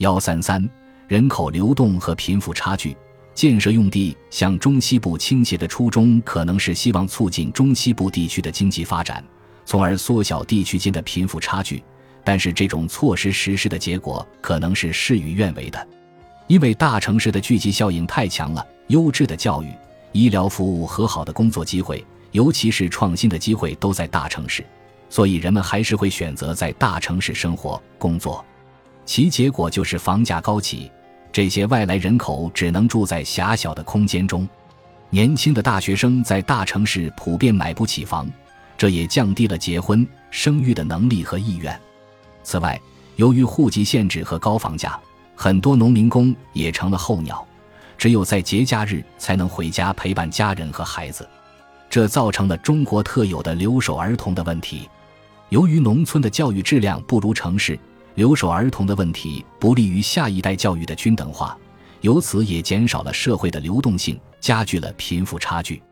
幺三三，人口流动和贫富差距。建设用地向中西部倾斜的初衷，可能是希望促进中西部地区的经济发展，从而缩小地区间的贫富差距。但是，这种措施实施的结果可能是事与愿违的，因为大城市的聚集效应太强了，优质的教育、医疗服务和好的工作机会，尤其是创新的机会，都在大城市，所以人们还是会选择在大城市生活、工作，其结果就是房价高企。这些外来人口只能住在狭小的空间中，年轻的大学生在大城市普遍买不起房，这也降低了结婚生育的能力和意愿。此外，由于户籍限制和高房价，很多农民工也成了候鸟，只有在节假日才能回家陪伴家人和孩子，这造成了中国特有的留守儿童的问题。由于农村的教育质量不如城市。留守儿童的问题不利于下一代教育的均等化，由此也减少了社会的流动性，加剧了贫富差距。